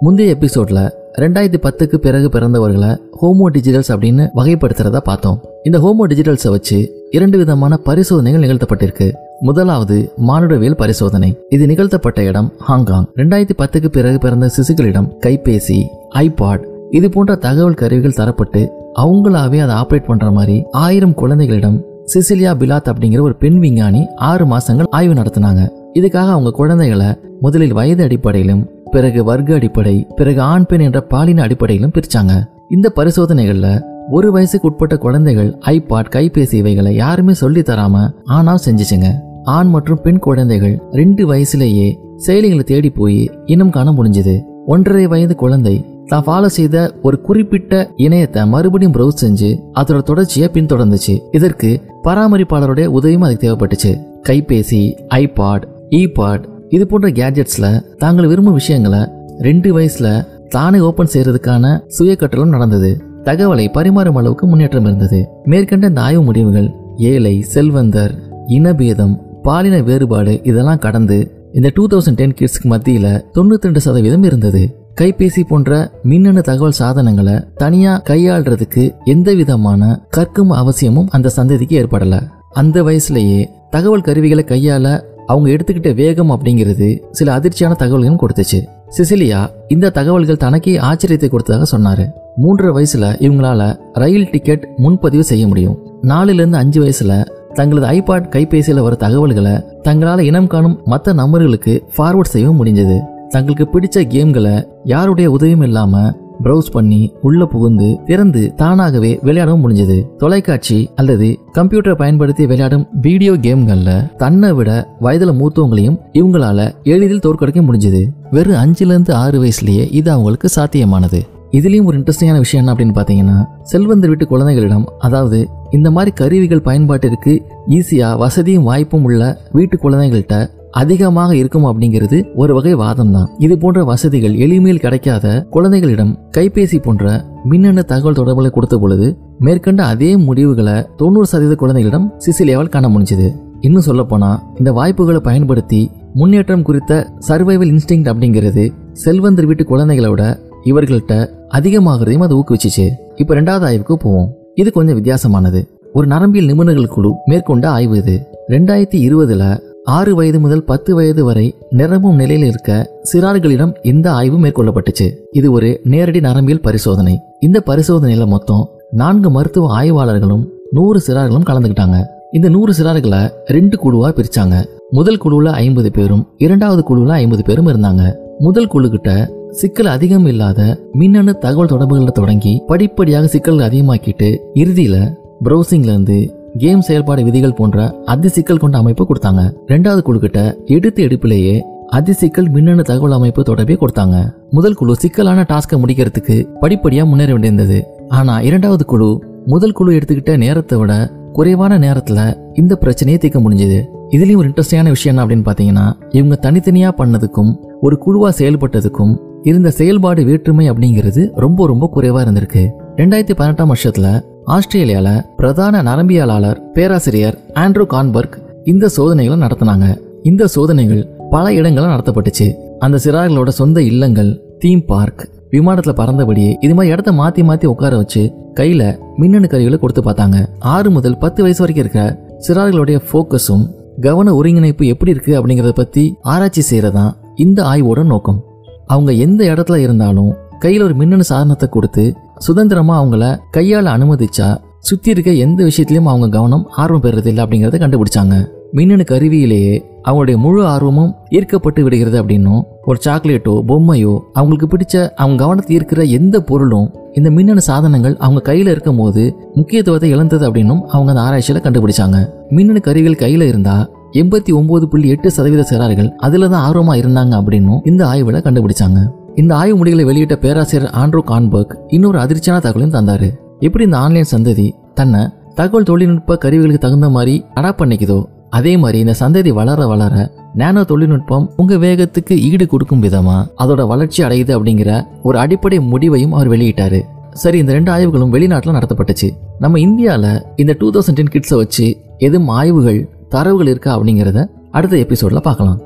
முந்தைய எபிசோட்ல ரெண்டாயிரத்தி பத்துக்கு பிறகு பிறந்தவர்களை ஹோமோ டிஜிட்டல்ஸ் அப்படின்னு வகைப்படுத்துறதா பார்த்தோம். இந்த ஹோமோ டிஜிட்டல்ஸை வச்சு இரண்டு விதமான பரிசோதனைகள் நிகழ்த்தப்பட்டிருக்கு. முதலாவது மானுடவியல் பரிசோதனை. இது நிகழ்த்தப்பட்ட இடம் ஹாங்காங். ரெண்டாயிரத்தி பத்துக்கு பிறகு பிறந்த சிசுக்களிடம் கைபேசி ஐபாட் இது போன்ற தகவல் கருவிகள் தரப்பட்டு அவங்களாவே அதை ஆப்ரேட் பண்ற மாதிரி ஆயிரம் குழந்தைகளிடம் சிசிலியா பிலாத் அப்படிங்கிற ஒரு பெண் விஞ்ஞானி ஆறு மாசங்கள் ஆய்வு நடத்தினாங்க. இதுக்காக அவங்க குழந்தைகளை முதலில் வயது அடிப்படையிலும் பிறகு வர்க்க அடிப்படை பிறகு ஆண் பெண் என்ற பாலின அடிப்படையிலும் பிரிச்சாங்க. இந்த பரிசோதனைகள்ல ஒரு வயசுக்கு உட்பட்ட குழந்தைகள் ஐபாட் கைபேசி இவைகளை யாருமே சொல்லி தராம ஆனா செஞ்சுச்சுங்க. ஆண் மற்றும் பெண் குழந்தைகள் ரெண்டு வயசுலேயே செயலிகளை தேடி போய் இன்னும் காண முடிஞ்சது. ஒன்றரை வயது குழந்தை தான் ஃபாலோ செய்த ஒரு குறிப்பிட்ட இணையத்தை மறுபடியும் ப்ரௌஸ் செஞ்சு அதோட தொடர்ச்சியை பின்தொடர்ந்துச்சு. இதற்கு பராமரிப்பாளருடைய உதவியும் அதுக்கு தேவைப்பட்டுச்சு. கைபேசி ஐபாட் இபாட் இது போன்ற கேட்ஜெட்ஸில் தாங்கள் விரும்பும் விஷயங்களை ரெண்டு வயசில் தானே ஓபன் செய்யறதுக்கான சுய கற்றலும் நடந்தது. தகவலை பரிமாறும் அளவுக்கு முன்னேற்றம் இருந்தது. மேற்கண்ட இந்த ஆய்வு முடிவுகள் ஏழை செல்வந்தர் இனபேதம் பாலின வேறுபாடு இதெல்லாம் கடந்து இந்த டூ தௌசண்ட் டென் கிட்ஸ்க்கு மத்தியில் தொண்ணூத்தி ரெண்டு சதவீதம் இருந்தது. கைபேசி போன்ற மின்னணு தகவல் சாதனங்களை தனியா கையாள்றதுக்கு எந்த விதமான கற்கும் அவசியமும் அந்த சந்ததிக்கு ஏற்படல. அந்த வயசுலயே தகவல் கருவிகளை கையாள அவங்க எடுத்துக்கிட்ட வேகம் அப்படிங்கிறது சில அதிர்ச்சியான தகவல்களும் கொடுத்துச்சு. சிசிலியா இந்த தகவல்கள் தனக்கே ஆச்சரியத்தை கொடுத்ததாக சொன்னாரு. மூன்றரை வயசுல இவங்களால ரயில் டிக்கெட் முன்பதிவு செய்ய முடியும். நாலுலேருந்து அஞ்சு வயசுல தங்களது ஐபாட் கைபேசியில் வர தகவல்களை தங்களால் இனம் காணும் மற்ற நபர்களுக்கு ஃபார்வர்ட் செய்யவும் முடிஞ்சது. தங்களுக்கு பிடிச்ச கேம்களை யாருடைய உதவியும் இல்லாமல் ப்ரௌஸ் பண்ணி உள்ள புகுந்து திறந்து தானாகவே விளையாடவும் முடிஞ்சது. தொலைக்காட்சி அல்லது கம்ப்யூட்டரை பயன்படுத்தி விளையாடும் வீடியோ கேம்கள்ல தன்னை விட வயதுல மூத்தவங்களையும் இவங்களால எளிதில் தோற்கடிக்க முடிஞ்சது. வெறும் அஞ்சுல இருந்து ஆறு வயசுலயே இது அவங்களுக்கு சாத்தியமானது. இதுலயும் ஒரு இன்ட்ரெஸ்டிங்கான விஷயம் என்ன அப்படின்னு பாத்தீங்கன்னா செல்வந்தர் வீட்டு குழந்தைகளிடம் அதாவது இந்த மாதிரி கருவிகள் பயன்பாட்டிற்கு ஈஸியா வசதியும் வாய்ப்பும் உள்ள வீட்டு குழந்தைகள்கிட்ட அதிகமாக இருக்கும் அப்படிங்கிறது ஒரு வகை வாதம் தான் இது போன்ற வசதிகள் எளிமையில் கிடைக்காத குழந்தைகளிடம் கைபேசி போன்ற மின்னணு தகவல் தொடர்புகளை கொடுத்த பொழுது மேற்கண்ட அதே முடிவுகளை தொண்ணூறு சதவீத குழந்தைகளிடம் சிசிலியாவால் காண முடிஞ்சது. இன்னும் சொல்ல போனா இந்த வாய்ப்புகளை பயன்படுத்தி முன்னேற்றம் குறித்த சர்வைவல் இன்ஸ்டிங் அப்படிங்கிறது செல்வந்தர் வீட்டு குழந்தைகளோட இவர்கள்ட்ட அதிகமாகிறதையும் அது ஊக்குவிச்சிச்சு. இப்போ ரெண்டாவது ஆய்வுக்கு போவோம். இது கொஞ்சம் வித்தியாசமானது. ஒரு நரம்பியல் நிபுணர்கள் குழு மேற்கொண்ட ஆய்வு இது. ரெண்டாயிரத்தி இருபதுல ஆறு வயது முதல் பத்து வயது வரை நிரம்பும் நிலையில் இருக்க சிறார்களிடம் இந்த ஆய்வு மேற்கொள்ளப்பட்டுச்சு? இது ஒரு நேரடி நரம்பியல் பரிசோதனை. இந்த பரிசோதனையில மொத்தம் நான்கு மருத்துவ ஆய்வாளர்களும் நூறு சிறார்களும் கலந்துக்கிட்டாங்க. இந்த நூறு சிறார்களை ரெண்டு குழுவா பிரிச்சாங்க. முதல் குழுவில் ஐம்பது பேரும் இரண்டாவது குழுவில் ஐம்பது பேரும் இருந்தாங்க. முதல் குழு கிட்ட சிக்கல் அதிகம் இல்லாத மின்னணு தகவல் தொடர்புகளை தொடங்கி படிப்படியாக சிக்கல்கள் அதிகமாக்கிட்டு இறுதியில ப்ரௌசிங்ல இருந்து கேம் செயல்பாடு விதிகள் போன்ற அதி சிக்கல் கொண்ட அமைப்பு கொடுத்தாங்க. ரெண்டாவது குழு கிட்ட எடுத்த எடுப்பிலேயே அதி சிக்கல் மின்னணு தகவல் அமைப்பு தொடர்பே கொடுத்தாங்க. முதல் குழு சிக்கலான டாஸ்கை முடிக்கிறதுக்கு படிப்படியா முன்னேற வேண்டியிருந்தது. ஆனா இரண்டாவது குழு முதல் குழு எடுத்துக்கிட்ட நேரத்தை விட குறைவான நேரத்துல இந்த பிரச்சனையை தீர்க்க முடிஞ்சது. இதுலயும் ஒரு இன்ட்ரெஸ்டிங்கான விஷயம் என்ன அப்படின்னு பாத்தீங்கன்னா இவங்க தனித்தனியா பண்ணதுக்கும் ஒரு குழுவா செயல்பட்டதுக்கும் இருந்த செயல்பாடு வேற்றுமை அப்படிங்கிறது ரொம்ப ரொம்ப குறைவா இருந்திருக்கு. ரெண்டாயிரத்தி பதினெட்டாம் வருஷத்துல ஆஸ்திரேலியாவில் பிரதான நரம்பியலாளர் பேராசிரியர் ஆண்ட்ரூ கான்பர்க் இந்த சோதனைகளை நடத்தினாங்க. இந்த சோதனைகள் பல இடங்களில் நடத்தப்பட்டுச்சு. அந்த சிறார்களோட சொந்த இல்லங்கள் தீம் பார்க் விமானத்துல பறந்தபடியே இது மாதிரி இடத்த மாத்தி மாத்தி உட்கார வச்சு கையில மின்னணு கருவிகளை கொடுத்து பார்த்தாங்க. ஆறு முதல் பத்து வயசு வரைக்கும் இருக்கிற சிறார்களுடைய ஃபோக்கஸும் கவன ஒருங்கிணைப்பு எப்படி இருக்கு அப்படிங்கறத பத்தி ஆராய்ச்சி செய்யறதான் இந்த ஆய்வோட நோக்கம். அவங்க எந்த இடத்துல இருந்தாலும் கையில ஒரு மின்னணு சாதனத்தை கொடுத்து சுதந்திரமாக அவங்கள கையாள அனுமதிச்சா சுற்றி இருக்க எந்த விஷயத்திலயும் அவங்க கவனம் ஆர்வம் பெறுறது இல்லை அப்படிங்கிறத கண்டுபிடிச்சாங்க. மின்னணு கருவியிலேயே அவங்களுடைய முழு ஆர்வமும் ஈர்க்கப்பட்டு விடுகிறது அப்படின்னும் ஒரு சாக்லேட்டோ பொம்மையோ அவங்களுக்கு பிடிச்ச அவங்க கவனத்தை ஈர்க்கிற எந்த பொருளும் இந்த மின்னணு சாதனங்கள் அவங்க கையில் இருக்கும் போது முக்கியத்துவத்தை இழந்தது அப்படின்னும் அவங்க அந்த ஆராய்ச்சியில் கண்டுபிடிச்சாங்க. மின்னணு கருவிகள் கையில் இருந்தால் எண்பத்தி ஒன்பது புள்ளி எட்டு சதவீத சிறார்கள் அதில் தான் ஆர்வமாக இருந்தாங்க அப்படின்னும் இந்த ஆய்வில் கண்டுபிடிச்சாங்க. இந்த ஆய்வு முடிகளை வெளியிட்ட பேராசிரியர் ஆண்ட்ரோ கான்பர்க் இன்னொரு அதிர்ச்சியான தகவலையும் தந்தார். எப்படி இந்த ஆன்லைன் சந்ததி தன்னை தகவல் தொழில்நுட்ப கருவிகளுக்கு தகுந்த மாதிரி அடாப்ட் பண்ணிக்குதோ அதே மாதிரி இந்த சந்ததி வளர வளர நானோ தொழில்நுட்பம் உங்க வேகத்துக்கு ஈடு கொடுக்கும் விதமா அதோட வளர்ச்சி அடையுது அப்படிங்கிற ஒரு அடிப்படை முடிவையும் அவர் வெளியிட்டாரு. சரி இந்த ரெண்டு ஆய்வுகளும் வெளிநாட்டில் நடத்தப்பட்டுச்சு. நம்ம இந்தியாவில் இந்த டூ தௌசண்ட் டென் கிட்ஸை வச்சு எதுவும் ஆய்வுகள் தரவுகள் இருக்கா அப்படிங்கிறத அடுத்த எபிசோடில் பார்க்கலாம்.